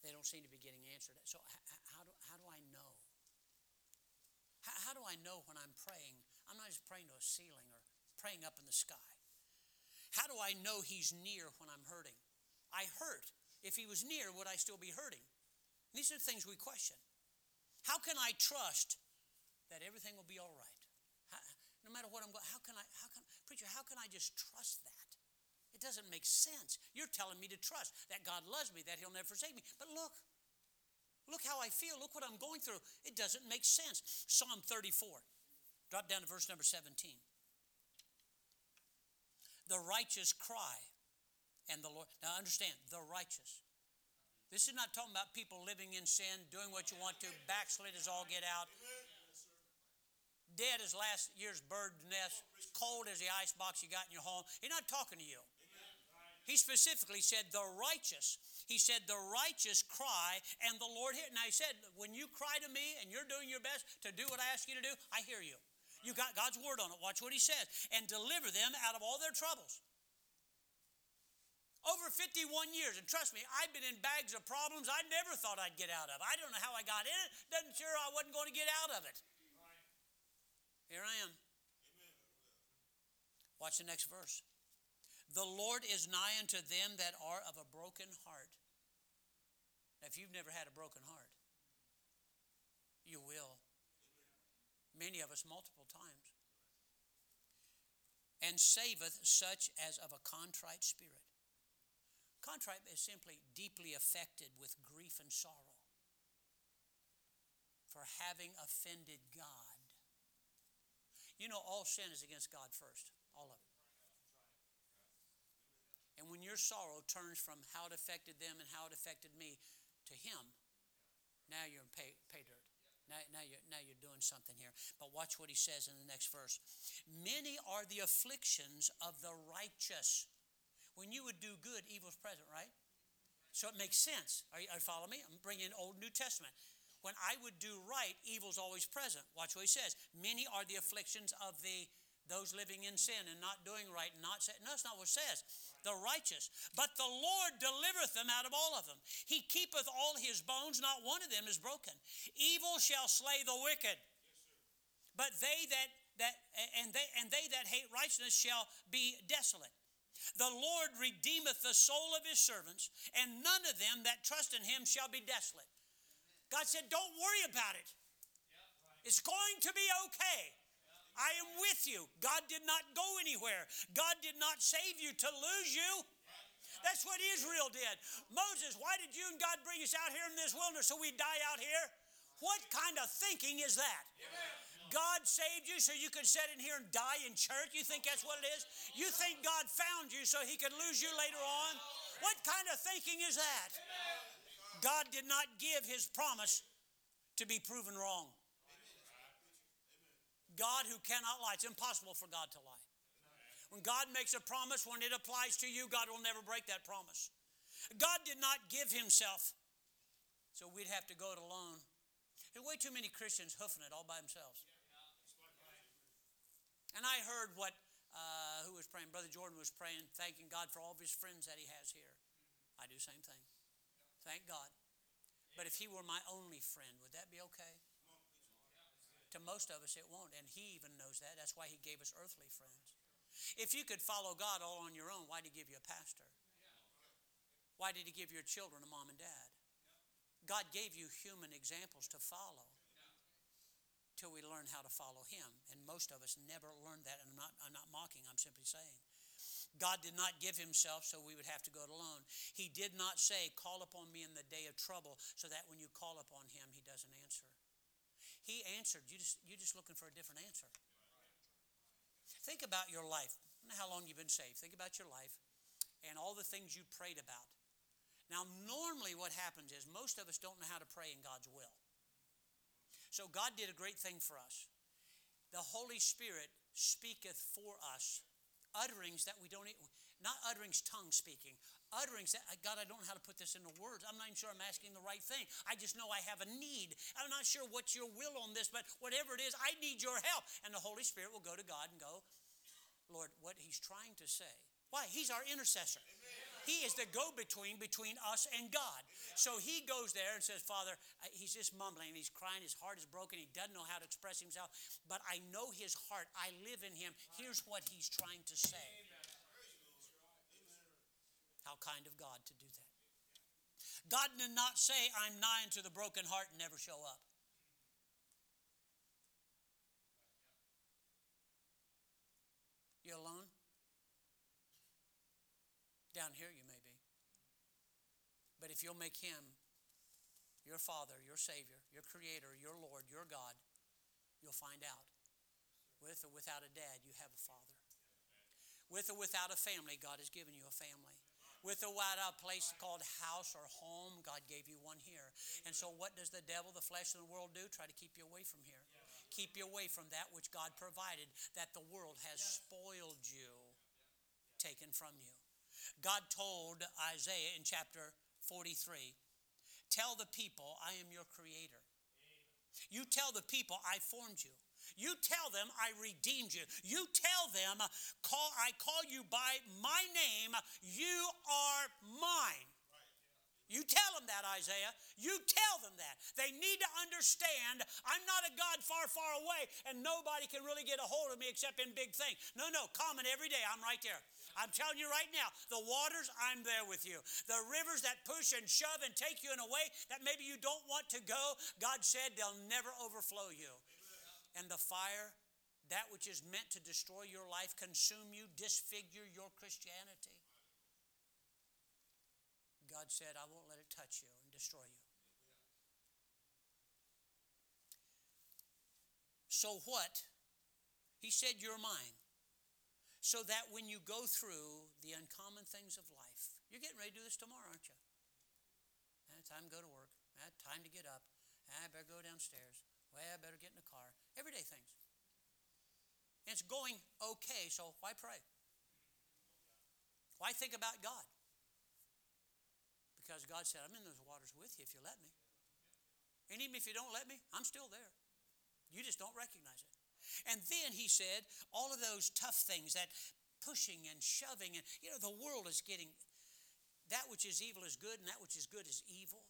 [SPEAKER 1] They don't seem to be getting answered. So, how do, how do I know? How, how do I know when I'm praying? I'm not just praying to a ceiling or praying up in the sky. How do I know He's near when I'm hurting? I hurt. If He was near, would I still be hurting? These are things we question. How can I trust that everything will be all right? How, no matter what I'm going, how can I, how can, preacher, how can I just trust that? It doesn't make sense. You're telling me to trust that God loves me, that He'll never forsake me. But look, look how I feel. Look what I'm going through. It doesn't make sense. Psalm 34. Drop down to verse number 17 the righteous cry, and the Lord. Now understand, the righteous. This is not talking about people living in sin, doing what you want to, backslid as all get out, dead as last year's bird nest, cold as the ice box you got in your home. He's not talking to you. He specifically said, the righteous. He said, the righteous cry, and the Lord hear. Now, he said, when you cry to me and you're doing your best to do what I ask you to do, I hear you. You got God's word on it. Watch what he says. And deliver them out of all their troubles. Over 51 years, and trust me, I've been in bags of problems I never thought I'd get out of. I don't know how I got in it. Doesn't sure I wasn't going to get out of it. Here I am. Watch the next verse. The Lord is nigh unto them that are of a broken heart. Now, if you've never had a broken heart, you will many of us multiple times, and saveth such as of a contrite spirit. Contrite is simply deeply affected with grief and sorrow for having offended God. You know, all sin is against God first, all of it. And when your sorrow turns from how it affected them and how it affected me to Him, now you're in pay, pay dirt. Now, now, you're, now you're doing something here. But watch what he says in the next verse. Many are the afflictions of the righteous. When you would do good, evil's present, right? So it makes sense. Are you, are you following me? I'm bringing Old New Testament. When I would do right, evil's always present. Watch what he says. Many are the afflictions of the those living in sin and not doing right and not say, no, that's not what it says. The righteous. But the Lord delivereth them out of all of them. He keepeth all his bones, not one of them is broken. Evil shall slay the wicked. But they that that and they and they that hate righteousness shall be desolate. The Lord redeemeth the soul of his servants, and none of them that trust in him shall be desolate. God said, Don't worry about it. It's going to be okay. I am with you. God did not go anywhere. God did not save you to lose you. That's what Israel did. Moses, why did you and God bring us out here in this wilderness so we die out here? What kind of thinking is that? God saved you so you could sit in here and die in church? You think that's what it is? You think God found you so he could lose you later on? What kind of thinking is that? God did not give his promise to be proven wrong. God who cannot lie. It's impossible for God to lie. When God makes a promise, when it applies to you, God will never break that promise. God did not give himself, so we'd have to go it alone. There's way too many Christians hoofing it all by themselves. And I heard what, uh, who was praying? Brother Jordan was praying, thanking God for all of his friends that he has here. I do the same thing. Thank God. But if he were my only friend, would that be okay? To most of us, it won't. And he even knows that. That's why he gave us earthly friends. If you could follow God all on your own, why did he give you a pastor? Why did he give your children a mom and dad? God gave you human examples to follow till we learn how to follow him. And most of us never learned that. And I'm not, I'm not mocking, I'm simply saying. God did not give himself so we would have to go it alone. He did not say, Call upon me in the day of trouble, so that when you call upon him, he doesn't answer. He answered. You just, you're just looking for a different answer. Think about your life. How long you've been saved. Think about your life and all the things you prayed about. Now, normally what happens is most of us don't know how to pray in God's will. So God did a great thing for us. The Holy Spirit speaketh for us utterings that we don't not utterings tongue speaking utterings that god i don't know how to put this into words i'm not even sure i'm asking the right thing i just know i have a need i'm not sure what's your will on this but whatever it is i need your help and the holy spirit will go to god and go lord what he's trying to say why he's our intercessor he is the go between between us and God. So he goes there and says, Father, he's just mumbling. He's crying. His heart is broken. He doesn't know how to express himself. But I know his heart. I live in him. Here's what he's trying to say. Kind of God to do that. God did not say, I'm nigh unto the broken heart and never show up. You alone? Down here, you may be. But if you'll make Him your Father, your Savior, your Creator, your Lord, your God, you'll find out. With or without a dad, you have a father. With or without a family, God has given you a family. With a place called house or home, God gave you one here. And so, what does the devil, the flesh, and the world do? Try to keep you away from here. Keep you away from that which God provided, that the world has spoiled you, taken from you. God told Isaiah in chapter 43 Tell the people, I am your creator. You tell the people, I formed you. You tell them I redeemed you. You tell them, call, I call you by my name. You are mine. You tell them that, Isaiah. You tell them that. They need to understand I'm not a God far, far away, and nobody can really get a hold of me except in big things. No, no, common every day. I'm right there. I'm telling you right now, the waters, I'm there with you. The rivers that push and shove and take you in a way that maybe you don't want to go, God said they'll never overflow you. And the fire, that which is meant to destroy your life, consume you, disfigure your Christianity. God said, I won't let it touch you and destroy you. So what? He said, You're mine so that when you go through the uncommon things of life, you're getting ready to do this tomorrow, aren't you? Ah, time to go to work. Ah, time to get up. Ah, I better go downstairs. Well, I better get in the car. Everyday things. And it's going okay, so why pray? Why think about God? Because God said, I'm in those waters with you if you let me. And even if you don't let me, I'm still there. You just don't recognize it. And then he said, all of those tough things, that pushing and shoving, and you know, the world is getting that which is evil is good, and that which is good is evil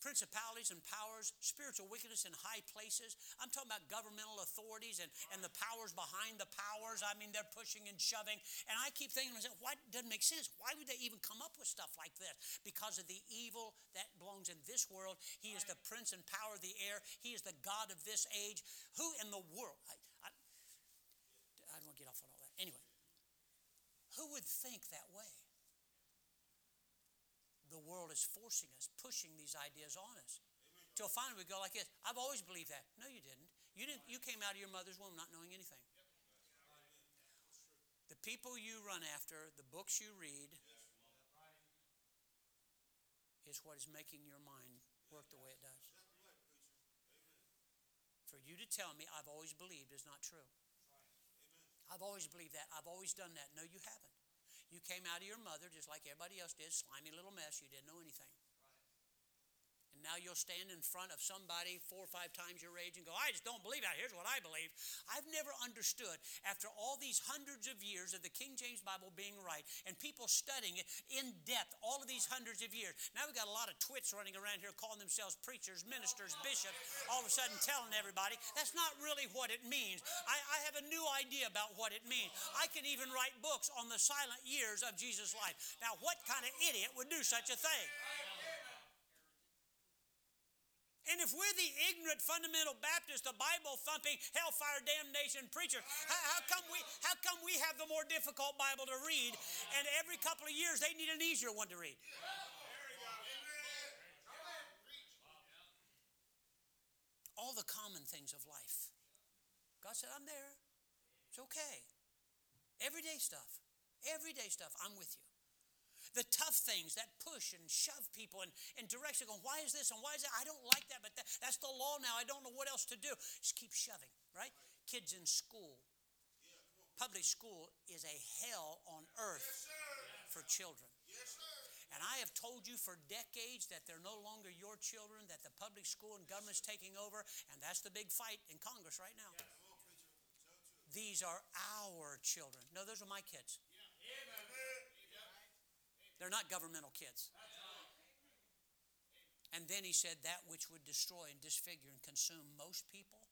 [SPEAKER 1] principalities and powers, spiritual wickedness in high places. I'm talking about governmental authorities and, and the powers behind the powers. I mean, they're pushing and shoving. And I keep thinking to myself, why doesn't make sense? Why would they even come up with stuff like this? Because of the evil that belongs in this world. He is the prince and power of the air. He is the God of this age. Who in the world? I, I, I don't want to get off on all that. Anyway, who would think that way? The world is forcing us, pushing these ideas on us. Till finally we go like this. I've always believed that. No, you didn't. You didn't. You came out of your mother's womb not knowing anything. The people you run after, the books you read, is what is making your mind work the way it does. For you to tell me I've always believed is not true. I've always believed that. I've always done that. No, you haven't. You came out of your mother just like everybody else did, slimy little mess. You didn't know anything. And now you'll stand in front of somebody four or five times your age and go, I just don't believe that. Here's what I believe. I've never understood, after all these hundreds of years of the King James Bible being right and people studying it in depth, all of these hundreds of years, now we've got a lot of twits running around here calling themselves preachers, ministers, bishops, all of a sudden telling everybody. That's not really what it means. I, I have a new idea about what it means. I can even write books on the silent years of Jesus' life. Now, what kind of idiot would do such a thing? And if we're the ignorant fundamental Baptist, the Bible thumping, hellfire damnation preacher, how, how, come we, how come we have the more difficult Bible to read and every couple of years they need an easier one to read? All the common things of life. God said, I'm there. It's okay. Everyday stuff. Everyday stuff. I'm with you the tough things that push and shove people in, in direction going, why is this and why is that? I don't like that, but that, that's the law now. I don't know what else to do. Just keep shoving, right? Kids in school. Public school is a hell on earth yes, for children. Yes, and I have told you for decades that they're no longer your children, that the public school and government's taking over, and that's the big fight in Congress right now. These are our children. No, those are my kids. They're not governmental kids. And then he said, That which would destroy and disfigure and consume most people,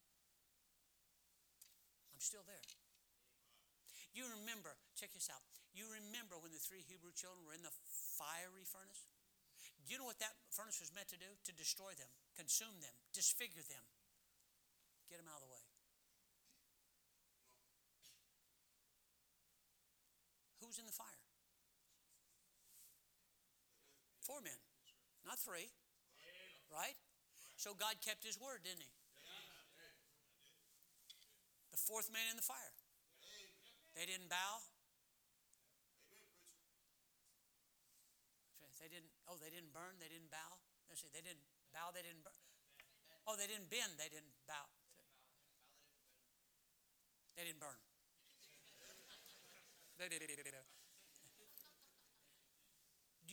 [SPEAKER 1] I'm still there. You remember, check this out. You remember when the three Hebrew children were in the fiery furnace? Do you know what that furnace was meant to do? To destroy them, consume them, disfigure them, get them out of the way. Who's in the fire? Four men, not three. Right? So God kept his word, didn't he? The fourth man in the fire. They didn't bow. They didn't, oh, they didn't burn, they didn't bow. Let's see, they didn't bow, they didn't burn. Oh, they didn't bend, they didn't bow. They didn't burn.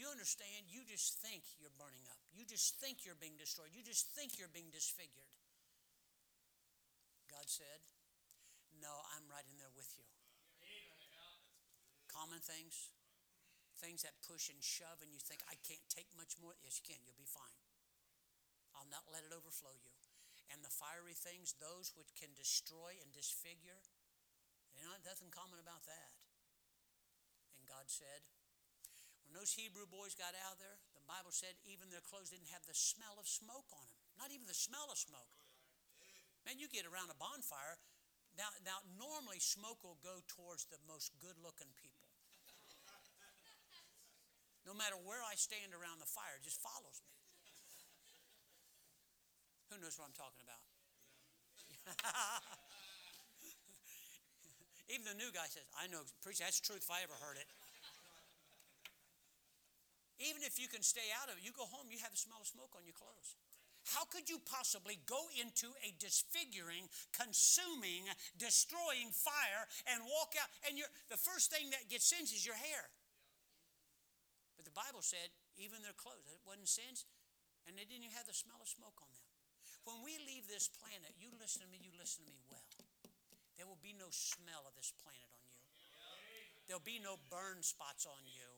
[SPEAKER 1] You understand? You just think you're burning up. You just think you're being destroyed. You just think you're being disfigured. God said, No, I'm right in there with you. Common things, things that push and shove, and you think, I can't take much more. Yes, you can. You'll be fine. I'll not let it overflow you. And the fiery things, those which can destroy and disfigure, you know, nothing common about that. And God said, when those Hebrew boys got out there, the Bible said even their clothes didn't have the smell of smoke on them. Not even the smell of smoke. Man, you get around a bonfire. Now, now normally smoke will go towards the most good looking people. No matter where I stand around the fire, it just follows me. Who knows what I'm talking about? Even the new guy says, I know, preach, that's truth if I ever heard it. Even if you can stay out of it, you go home, you have the smell of smoke on your clothes. How could you possibly go into a disfiguring, consuming, destroying fire and walk out? And the first thing that gets singed is your hair. But the Bible said even their clothes, it wasn't singed, and they didn't even have the smell of smoke on them. When we leave this planet, you listen to me, you listen to me well. There will be no smell of this planet on you. There'll be no burn spots on you.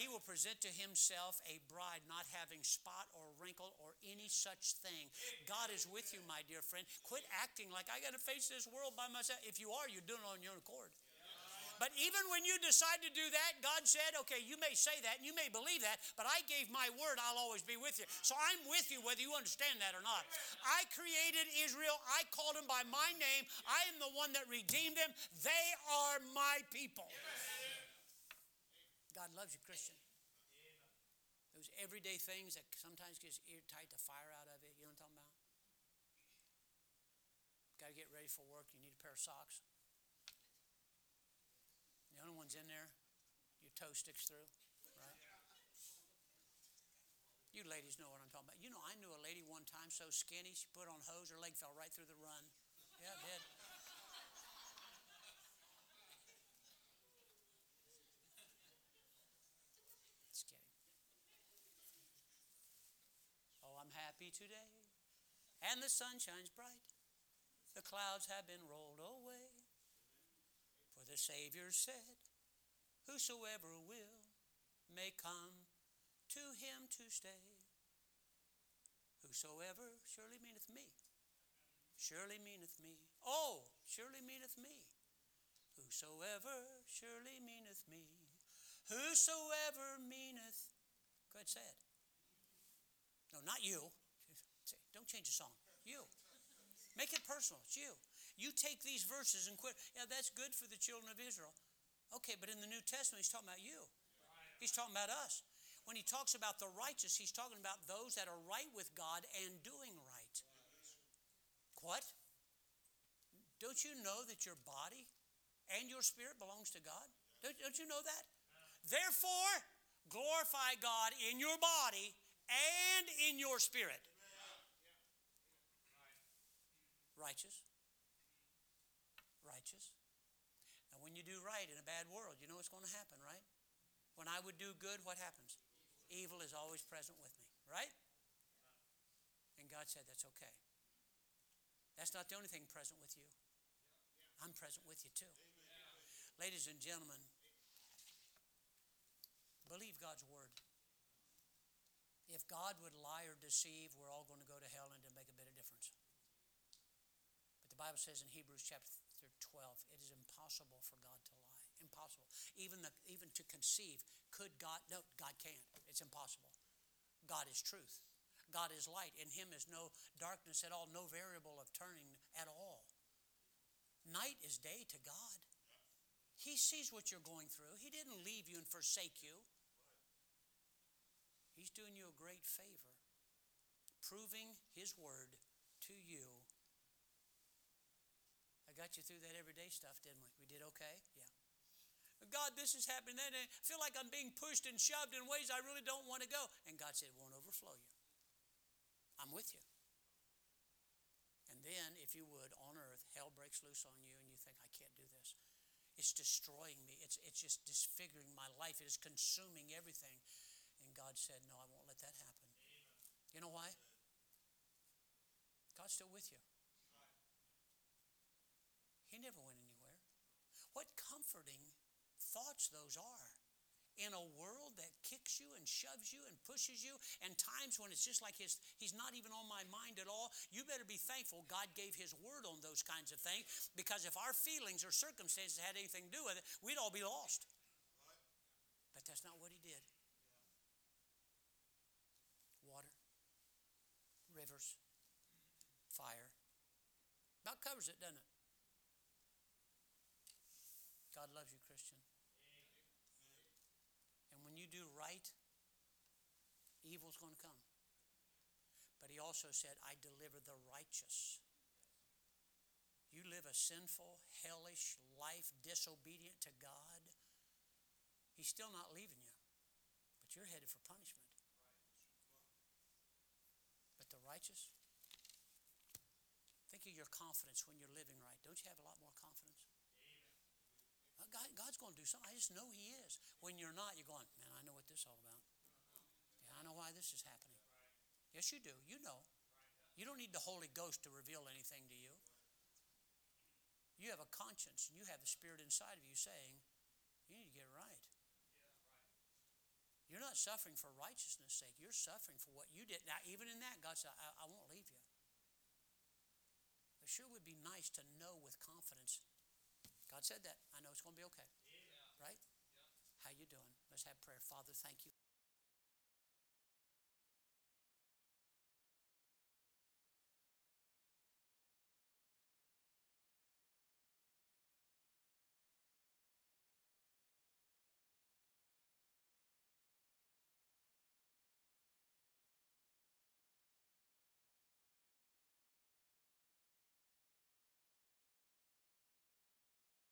[SPEAKER 1] He will present to himself a bride not having spot or wrinkle or any such thing. God is with you, my dear friend. Quit acting like I got to face this world by myself. If you are, you're doing it on your own accord. But even when you decide to do that, God said, okay, you may say that and you may believe that, but I gave my word, I'll always be with you. So I'm with you whether you understand that or not. I created Israel, I called them by my name, I am the one that redeemed them. They are my people. God loves you, Christian. Those everyday things that sometimes gets ear tight the fire out of it, you know what I'm talking about? Got to get ready for work, you need a pair of socks The only ones in there your toe sticks through, right? You ladies know what I'm talking about. You know, I knew a lady one time so skinny, she put on hose, her leg fell right through the run. Yeah, it did. Just kidding. Oh, I'm happy today, and the sun shines bright. The clouds have been rolled away. For the Savior said, Whosoever will may come to him to stay. Whosoever surely meaneth me. Surely meaneth me. Oh, surely meaneth me. Whosoever surely meaneth me. Whosoever meaneth. Go ahead, say it. No, not you. Don't change the song. You. Make it personal. It's you. You take these verses and quit. Yeah, that's good for the children of Israel. Okay, but in the New Testament, he's talking about you. He's talking about us. When he talks about the righteous, he's talking about those that are right with God and doing right. What? Don't you know that your body and your spirit belongs to God? Don't, don't you know that? Therefore, glorify God in your body and in your spirit. Righteous righteous. Now, when you do right in a bad world, you know what's going to happen, right? When I would do good, what happens? Evil is always present with me, right? And God said, That's okay. That's not the only thing present with you. I'm present with you too. Ladies and gentlemen, believe God's word. If God would lie or deceive, we're all going to go to hell and it make a bit of difference. The Bible says in Hebrews chapter 12. It is impossible for God to lie. Impossible. Even, the, even to conceive, could God? No, God can't. It's impossible. God is truth. God is light. In Him is no darkness at all, no variable of turning at all. Night is day to God. He sees what you're going through. He didn't leave you and forsake you. He's doing you a great favor, proving His word to you I got you through that everyday stuff, didn't we? We did okay? Yeah. God, this is happening. Then I feel like I'm being pushed and shoved in ways I really don't want to go. And God said, it won't overflow you. I'm with you. And then, if you would, on earth, hell breaks loose on you, and you think, I can't do this. It's destroying me. It's, it's just disfiguring my life. It is consuming everything. And God said, No, I won't let that happen. You know why? God's still with you. He never went anywhere. What comforting thoughts those are. In a world that kicks you and shoves you and pushes you and times when it's just like his he's not even on my mind at all you better be thankful god gave his word on those kinds of things because if our feelings or circumstances had anything to do with it we'd all be lost. But that's not what he did. Water rivers fire. About covers it doesn't it God loves you, Christian. And when you do right, evil's going to come. But he also said, I deliver the righteous. You live a sinful, hellish life, disobedient to God, he's still not leaving you. But you're headed for punishment. But the righteous, think of your confidence when you're living right. Don't you have a lot more confidence? God, God's going to do something. I just know He is. When you're not, you're going, man, I know what this is all about. Yeah, I know why this is happening. Yes, you do. You know. You don't need the Holy Ghost to reveal anything to you. You have a conscience and you have the Spirit inside of you saying, you need to get right. You're not suffering for righteousness' sake. You're suffering for what you did. Now, even in that, God said, I, I won't leave you. It sure would be nice to know with confidence. God said that. I know it's going to be okay. Right? How you doing? Let's have prayer. Father, thank you.